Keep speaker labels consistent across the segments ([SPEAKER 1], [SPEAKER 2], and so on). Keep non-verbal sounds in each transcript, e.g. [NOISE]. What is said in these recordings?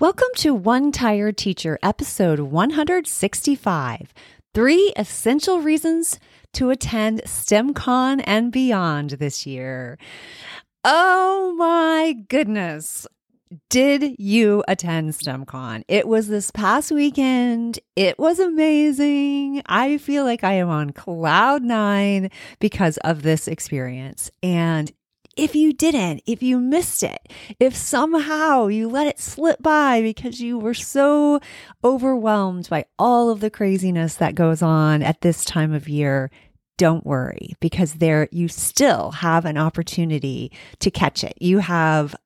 [SPEAKER 1] Welcome to One Tired Teacher, episode 165 Three Essential Reasons to Attend STEMCon and Beyond this year. Oh my goodness. Did you attend STEMCon? It was this past weekend. It was amazing. I feel like I am on cloud nine because of this experience. And if you didn't, if you missed it, if somehow you let it slip by because you were so overwhelmed by all of the craziness that goes on at this time of year, don't worry because there you still have an opportunity to catch it. You have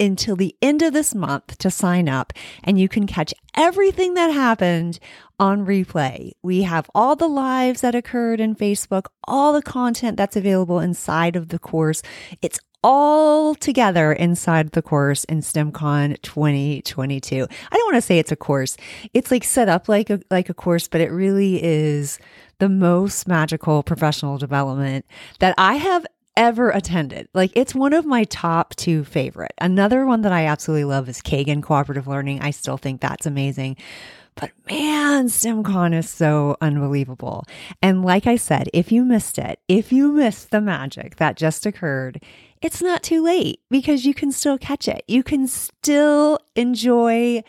[SPEAKER 1] until the end of this month to sign up and you can catch everything that happened on replay. We have all the lives that occurred in Facebook, all the content that's available inside of the course. It's all together inside the course in STEMCon 2022. I don't want to say it's a course. It's like set up like a like a course, but it really is the most magical professional development that I have ever attended. Like it's one of my top two favorite. Another one that I absolutely love is Kagan Cooperative Learning. I still think that's amazing. But man, STEMCon is so unbelievable. And like I said, if you missed it, if you missed the magic that just occurred, it's not too late because you can still catch it. You can still enjoy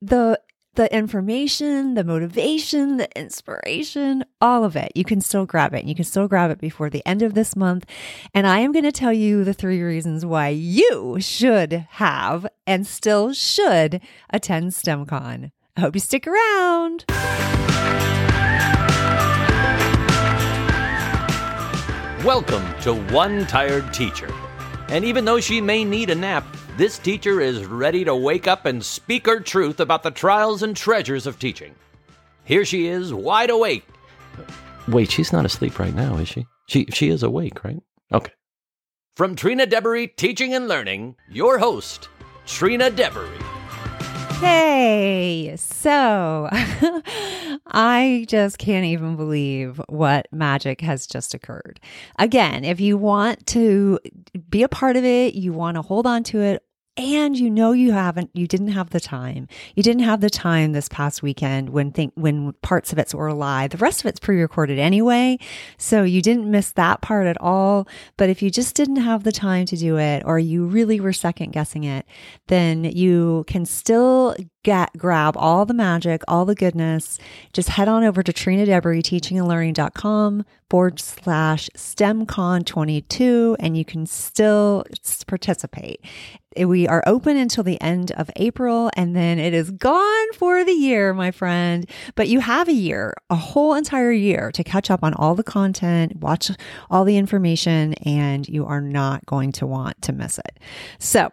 [SPEAKER 1] the the information, the motivation, the inspiration, all of it. You can still grab it. You can still grab it before the end of this month. And I am going to tell you the three reasons why you should have and still should attend STEMCon. I hope you stick around.
[SPEAKER 2] Welcome to One Tired Teacher. And even though she may need a nap, this teacher is ready to wake up and speak her truth about the trials and treasures of teaching. Here she is, wide awake. Wait, she's not asleep right now, is she? She she is awake, right? Okay. From Trina Deboree Teaching and Learning, your host, Trina Deboree.
[SPEAKER 1] Hey, so [LAUGHS] I just can't even believe what magic has just occurred. Again, if you want to be a part of it, you want to hold on to it, and you know you haven't you didn't have the time. You didn't have the time this past weekend when think when parts of it were live the rest of it's pre-recorded anyway so you didn't miss that part at all. But if you just didn't have the time to do it or you really were second guessing it then you can still get grab all the magic, all the goodness, just head on over to Trina Deboree teachingandlearning.com forward slash STEMCon22 and you can still participate. We are open until the end of April and then it is gone for the year, my friend. But you have a year, a whole entire year to catch up on all the content, watch all the information, and you are not going to want to miss it. So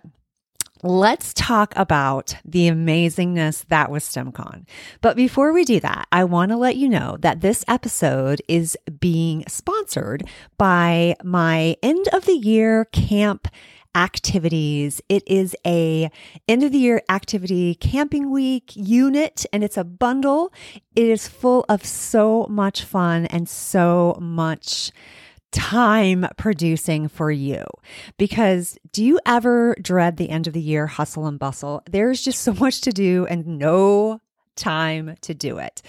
[SPEAKER 1] Let's talk about the amazingness that was STEMCon. But before we do that, I want to let you know that this episode is being sponsored by my end of the year camp activities. It is a end of the year activity camping week unit and it's a bundle. It is full of so much fun and so much time producing for you because do you ever dread the end of the year hustle and bustle? There's just so much to do and no time to do it.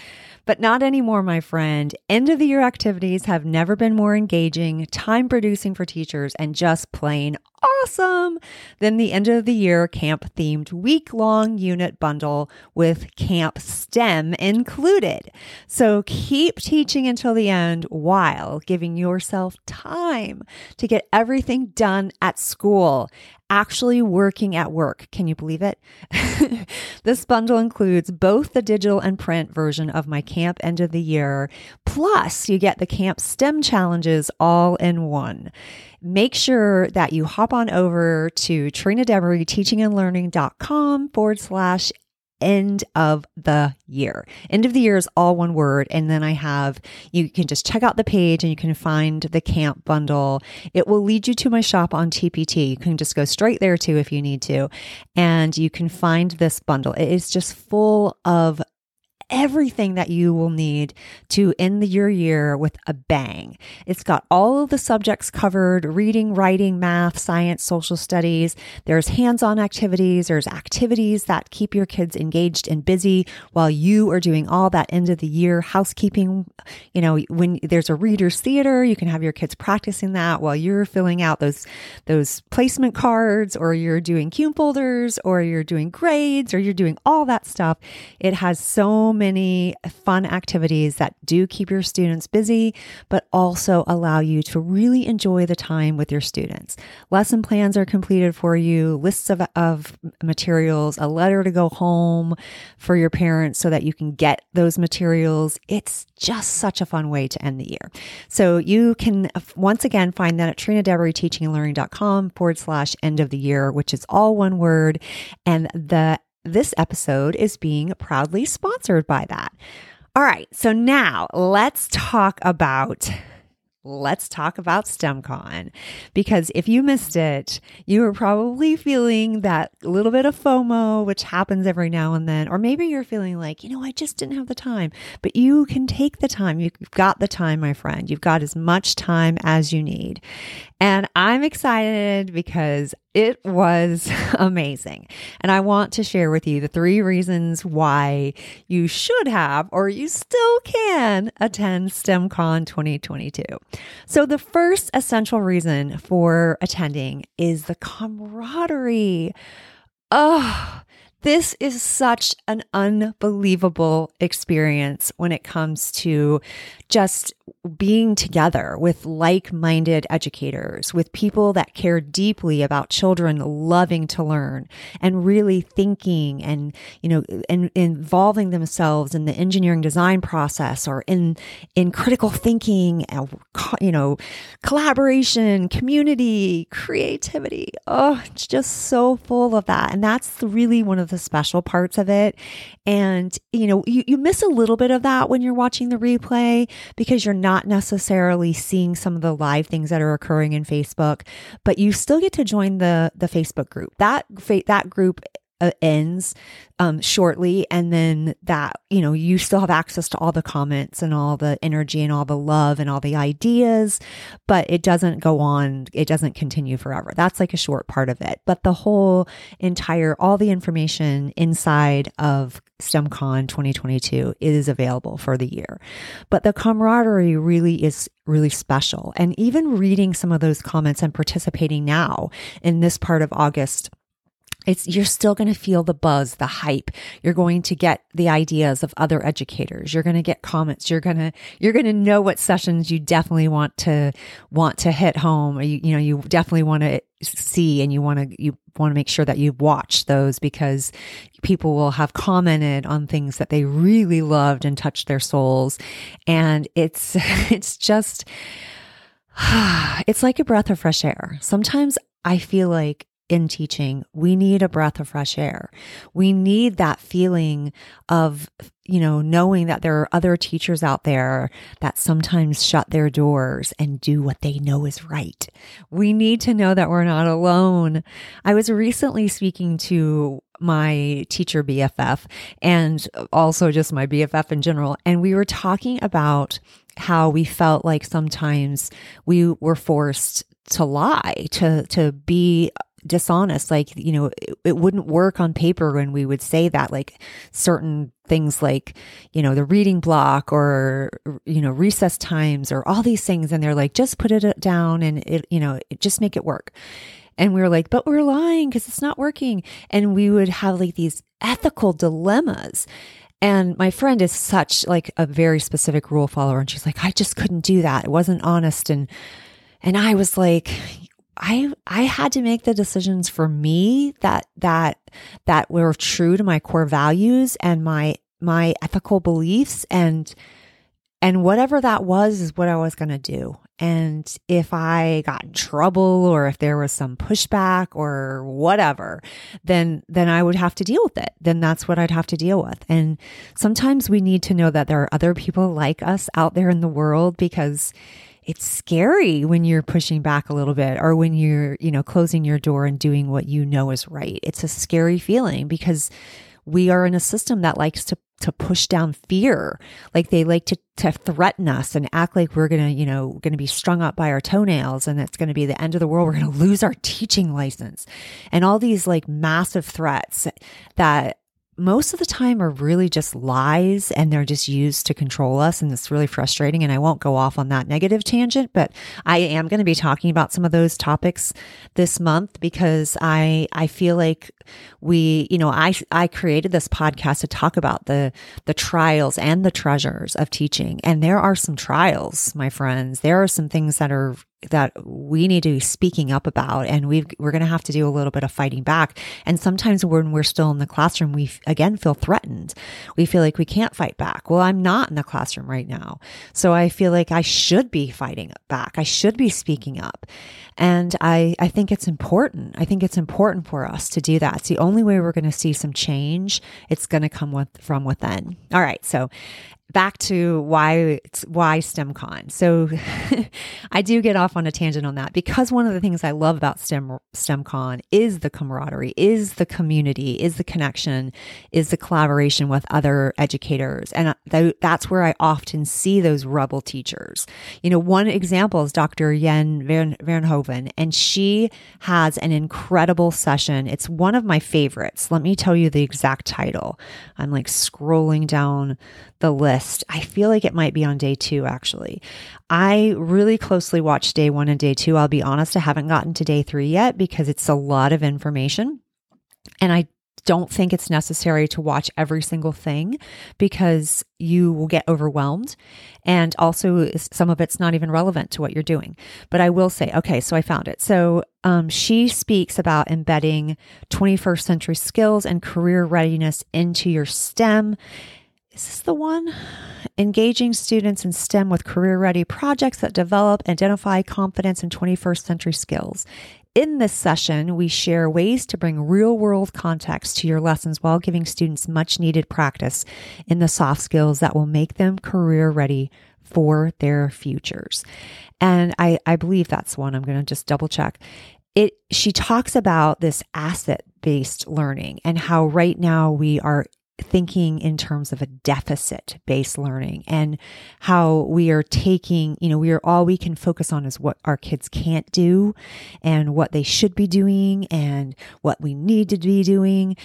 [SPEAKER 1] But not anymore, my friend. End of the year activities have never been more engaging, time producing for teachers, and just plain awesome than the end of the year camp themed week long unit bundle with Camp STEM included. So keep teaching until the end while giving yourself time to get everything done at school actually working at work. Can you believe it? [LAUGHS] this bundle includes both the digital and print version of my camp end of the year, plus you get the camp STEM challenges all in one. Make sure that you hop on over to Trina Deboree teachingandlearning.com forward slash end of the year. End of the year is all one word. And then I have, you can just check out the page and you can find the camp bundle. It will lead you to my shop on TPT. You can just go straight there too if you need to. And you can find this bundle. It is just full of everything that you will need to end your year with a bang. It's got all of the subjects covered reading, writing, math, science, social studies. There's hands on activities, there's activities that keep your kids engaged and busy while you are doing all that end of the year housekeeping. You know, when there's a reader's theater, you can have your kids practicing that while you're filling out those those placement cards or you're doing cume folders or you're doing grades or you're doing all that stuff. It has so many fun activities that do keep your students busy, but also allow you to really enjoy the time with your students. Lesson plans are completed for you, lists of, of materials, a letter to go home for your parents so that you can get those materials. It's just such a fun way to end the year. So you can once again find that at trinadeboreeteachingandlearning.com forward slash end of the year, which is all one word. And the this episode is being proudly sponsored by that. All right, so now let's talk about let's talk about STEMCon. Because if you missed it, you were probably feeling that little bit of FOMO, which happens every now and then. Or maybe you're feeling like, you know, I just didn't have the time. But you can take the time. You've got the time, my friend. You've got as much time as you need. And I'm excited because it was [LAUGHS] amazing. And I want to share with you the three reasons why you should have or you still can attend STEMCon 2022. So, the first essential reason for attending is the camaraderie. Oh, this is such an unbelievable experience when it comes to just being together with like minded educators, with people that care deeply about children loving to learn and really thinking and, you know, and involving themselves in the engineering design process or in, in critical thinking, uh, you know, collaboration, community, creativity. Oh, it's just so full of that. And that's really one of the special parts of it. And, you know, you, you miss a little bit of that when you're watching the replay because you're not necessarily seeing some of the live things that are occurring in Facebook, but you still get to join the the Facebook group. That that group uh, ends um, shortly and then that you know you still have access to all the comments and all the energy and all the love and all the ideas but it doesn't go on it doesn't continue forever that's like a short part of it but the whole entire all the information inside of STEMCon 2022 is available for the year. But the camaraderie really is really special. And even reading some of those comments and participating now in this part of August it's you're still going to feel the buzz the hype. You're going to get the ideas of other educators. You're going to get comments. You're going to you're going to know what sessions you definitely want to want to hit home. You, you know you definitely want to see and you want to you want to make sure that you watch those because people will have commented on things that they really loved and touched their souls. And it's [LAUGHS] it's just [SIGHS] it's like a breath of fresh air. Sometimes i feel like in teaching, we need a breath of fresh air. We need that feeling of, you know, knowing that there are other teachers out there that sometimes shut their doors and do what they know is right. We need to know that we're not alone. I was recently speaking to my teacher BFF and also just my BFF in general. And we were talking about how we felt like sometimes we were forced to lie, to, to be dishonest. Like, you know, it, it, wouldn't work on paper when we would say that, like certain things like, you know, the reading block or, you know, recess times or all these things. And they're like, just put it uh, down and it, you know, it, just make it work. And we were like, but we're lying because it's not working. And we would have like these ethical dilemmas. And my friend is such like a very specific rule follower. And she's like, I just couldn't do that. It wasn't honest. And, and I was like, I I had to make the decisions for me that that that were true to my core values and my my ethical beliefs and and whatever that was is what I was going to do. And if I got in trouble or if there was some pushback or whatever, then then I would have to deal with it. Then that's what I'd have to deal with. And sometimes we need to know that there are other people like us out there in the world because it's scary when you're pushing back a little bit or when you're, you know, closing your door and doing what you know is right. It's a scary feeling because we are in a system that likes to to push down fear. Like they like to, to threaten us and act like we're going to, you know, going to be strung up by our toenails and it's going to be the end of the world. We're going to lose our teaching license and all these like massive threats that most of the time are really just lies and they're just used to control us. And it's really frustrating. And I won't go off on that negative tangent, but I am going to be talking about some of those topics this month because I, I feel like we, you know, I, I created this podcast to talk about the, the trials and the treasures of teaching. And there are some trials, my friends. There are some things that are that we need to be speaking up about and we we're going to have to do a little bit of fighting back. And sometimes when we're still in the classroom we again feel threatened. We feel like we can't fight back. Well i'm not in the classroom right now. So i feel like i should be fighting back. I should be speaking up. And i i think it's important. I think it's important for us to do that. It's the only way we're going to see some change. It's going to come with, from within. All right. So back to why why STEMCon. So [LAUGHS] I do get off on a tangent on that because one of the things I love about STEM STEMCon is the camaraderie, is the community, is the connection, is the collaboration with other educators, and th- that's where I often see those rebel teachers. You know, one example is Dr. Yen Vern- Vernhoven, and she has an incredible session. It's one of my favorites. Let me tell you the exact title. I'm like scrolling down the list. I feel like it might be on day two, actually. I really closely watched day one and day two. I'll be honest, I haven't gotten to day three yet because it's a lot of information. And I don't think it's necessary to watch every single thing because you will get overwhelmed. And also, some of it's not even relevant to what you're doing. But I will say, okay, so I found it. So um, she speaks about embedding 21st century skills and career readiness into your STEM is this the one? Engaging students in STEM with career ready projects that develop, identify confidence, and 21st century skills. In this session, we share ways to bring real world context to your lessons while giving students much needed practice in the soft skills that will make them career ready for their futures. And I, I believe that's one. I'm going to just double check. It, she talks about this asset based learning and how right now we are thinking in terms of a deficit based learning and how we are taking, you know, we are all we can focus on is what our kids can't do and what they should be doing and what we need to be doing.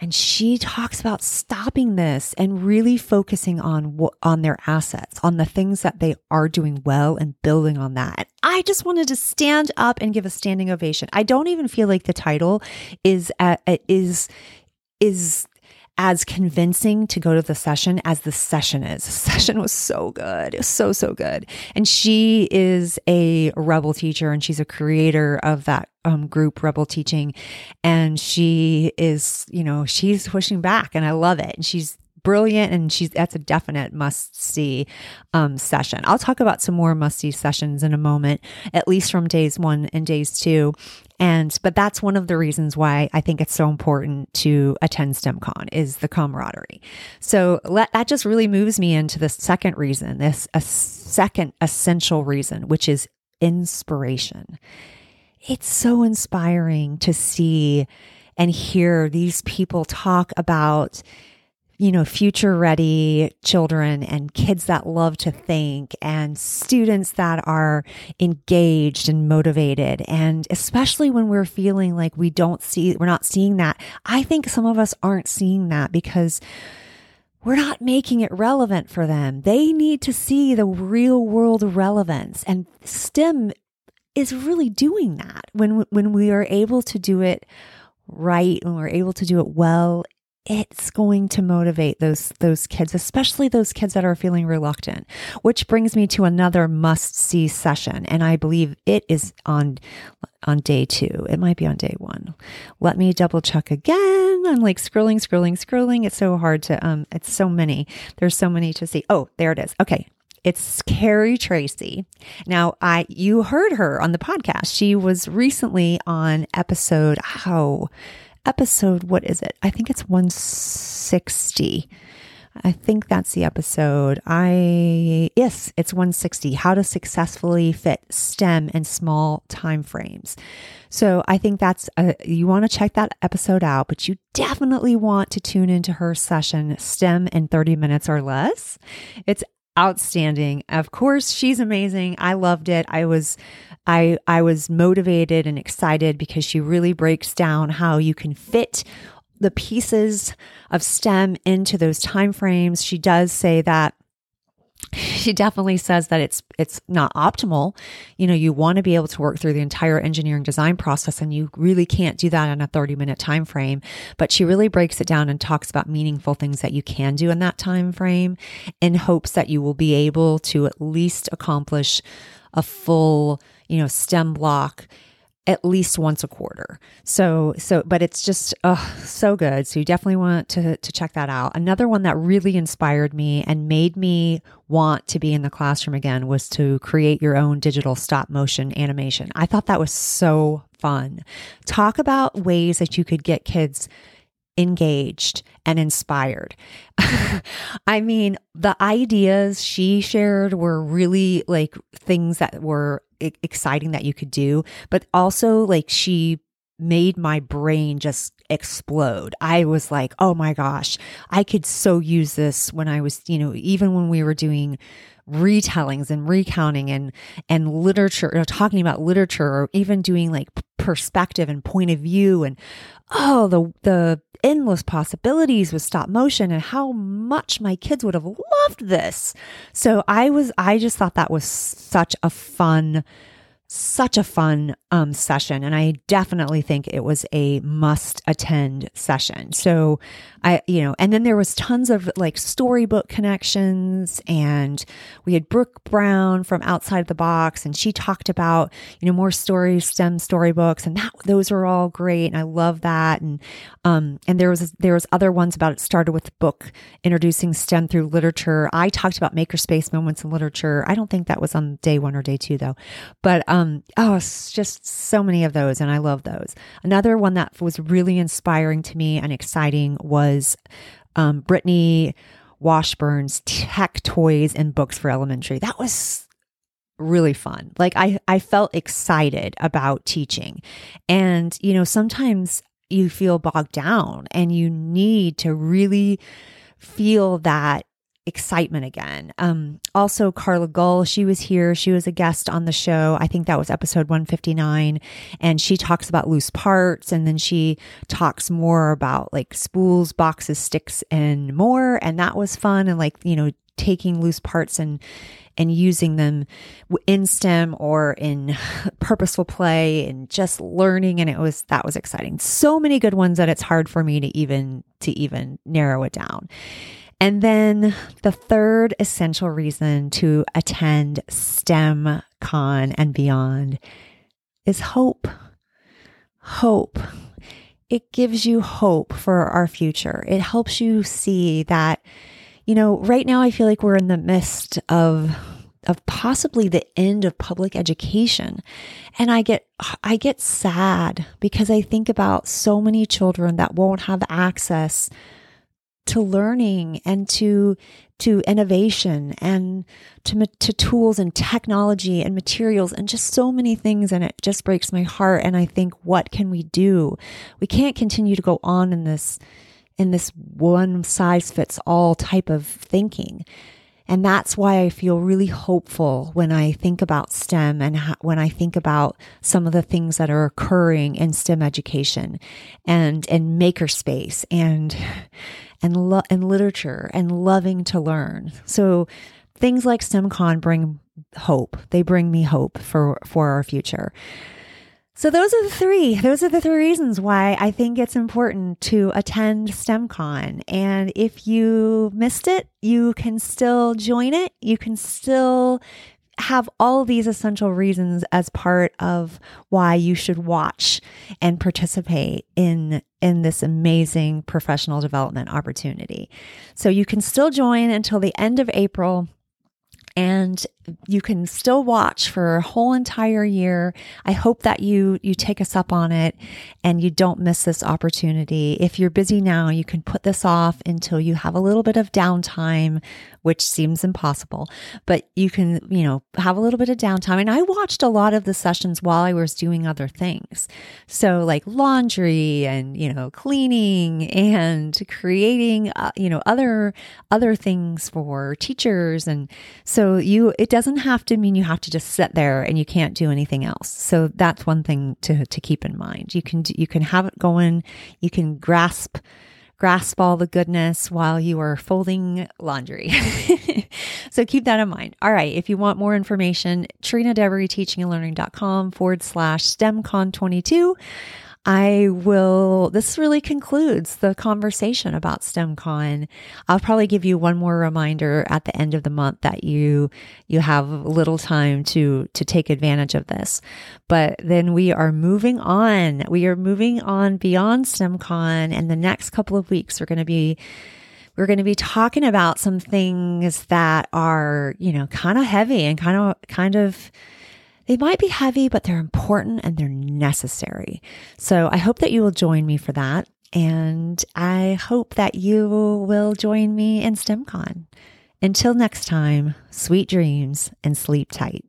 [SPEAKER 1] And she talks about stopping this and really focusing on what, on their assets, on the things that they are doing well and building on that. And I just wanted to stand up and give a standing ovation. I don't even feel like the title is, uh, is, is as convincing to go to the session as the session is. The session was so good. It was so, so good. And she is a rebel teacher and she's a creator of that um, group, Rebel Teaching. And she is, you know, she's pushing back and I love it. And she's brilliant and she's that's a definite must see um, session. I'll talk about some more must see sessions in a moment, at least from days one and days two. And but that's one of the reasons why I think it's so important to attend STEMCon is the camaraderie. So let, that just really moves me into the second reason, this a second essential reason, which is inspiration. It's so inspiring to see and hear these people talk about you know, future ready children and kids that love to think and students that are engaged and motivated. And especially when we're feeling like we don't see, we're not seeing that. I think some of us aren't seeing that because we're not making it relevant for them. They need to see the real world relevance and STEM is really doing that when, when we are able to do it right, when we're able to do it well it's going to motivate those those kids especially those kids that are feeling reluctant which brings me to another must see session. And i believe it is on on day 2 it might be on day 1 let me double check again. I'm like scrolling scrolling scrolling. It's so hard to um it's so many. There's so many to see. Oh there it is. Okay. It's Carrie Tracy. Now, I you heard her on the podcast. She was recently on episode oh episode, what is it? I think it's 160. I think that's the episode. I yes, it's 160. How to successfully fit STEM in small time frames. So I think that's a, you want to check that episode out, but you definitely want to tune into her session STEM in 30 minutes or less. It's outstanding. Of course, she's amazing. I loved it. I was I I was motivated and excited because she really breaks down how you can fit the pieces of STEM into those time frames. She does say that she definitely says that it's it's not optimal. You know, you want to be able to work through the entire engineering design process and you really can't do that in a 30-minute time frame, but she really breaks it down and talks about meaningful things that you can do in that time frame in hopes that you will be able to at least accomplish a full, you know, STEM block at least once a quarter. So, so, but it's just oh, so good. So you definitely want to to check that out. Another one that really inspired me and made me want to be in the classroom again was to create your own digital stop motion animation. I thought that was so fun. Talk about ways that you could get kids engaged and inspired. [LAUGHS] I mean, the ideas she shared were really like things that were exciting that you could do, but also like she made my brain just explode. I was like, oh my gosh, I could so use this when I was, you know, even when we were doing retellings and recounting and and literature you know, talking about literature or even doing like perspective and point of view and oh the the endless possibilities with stop motion and how much my kids would have loved this. So i was i just thought that was such a fun such a fun um, session and i definitely think it was a must attend session. So i you know and then there was tons of like storybook connections and we had brooke brown from outside the box and she talked about you know more stories stem storybooks and that those were all great and i love that and um and there was there was other ones about it started with the book introducing stem through literature. I talked about makerspace moments in literature. I don't think that was on day one or day two though. But um um, oh, just so many of those, and I love those. Another one that was really inspiring to me and exciting was um, Brittany Washburn's Tech Toys and Books for Elementary. That was really fun. Like I, I felt excited about teaching, and you know, sometimes you feel bogged down, and you need to really feel that excitement again. Um, also, Carla Gull, she was here. She was a guest on the show. I think that was episode 159. And she talks about loose parts. And then she talks more about like spools, boxes, sticks, and more. And that was fun. And like, you know, taking loose parts and and using them in STEM or in [LAUGHS] purposeful play and just learning and it was that was exciting. So many good ones that it's hard for me to even to even narrow it down. And then the third essential reason to attend STEM Con and beyond is hope. Hope. It gives you hope for our future. It helps you see that, you know, right now I feel like we're in the midst of of possibly the end of public education. And I get I get sad because I think about so many children that won't have access to learning and to to innovation and to to tools and technology and materials and just so many things and it just breaks my heart and I think what can we do? We can't continue to go on in this in this one size fits all type of thinking. And that's why I feel really hopeful when I think about STEM and ha- when I think about some of the things that are occurring in STEM education and, and makerspace and, and, lo- and literature and loving to learn. So things like STEMCon bring hope. They bring me hope for, for our future. So those are the three. Those are the three reasons why I think it's important to attend STEMCon. And if you missed it, you can still join it. You can still have all these essential reasons as part of why you should watch and participate in in this amazing professional development opportunity. So you can still join until the end of April. And you can still watch for a whole entire year. I hope that you you take us up on it and you don't miss this opportunity. If you're busy now, you can put this off until you have a little bit of downtime, which seems impossible, but you can, you know, have a little bit of downtime. And I watched a lot of the sessions while I was doing other things. So like laundry and, you know, cleaning and creating, uh, you know, other other things for teachers and so you it doesn't have to mean you have to just sit there and you can't do anything else. So that's one thing to to keep in mind. You can you can have it going, you can grasp grasp all the goodness while you are folding laundry. [LAUGHS] so keep that in mind. All right. If you want more information, Trina Deboree teachingandlearning.com forward slash STEMCon22. I will, this really concludes the conversation about STEMCon. I'll probably give you one more reminder at the end of the month that you, you have a little time to, to take advantage of this. But then we are moving on. We are moving on beyond STEMCon and the next couple of weeks we're going to be we're going to be talking about some things that are, you know, kind of heavy and kind of, kind of, they might be heavy, but they're important and they're necessary. So I hope that you will join me for that. And I hope that you will join me in STEMCon. Until next time, sweet dreams and sleep tight.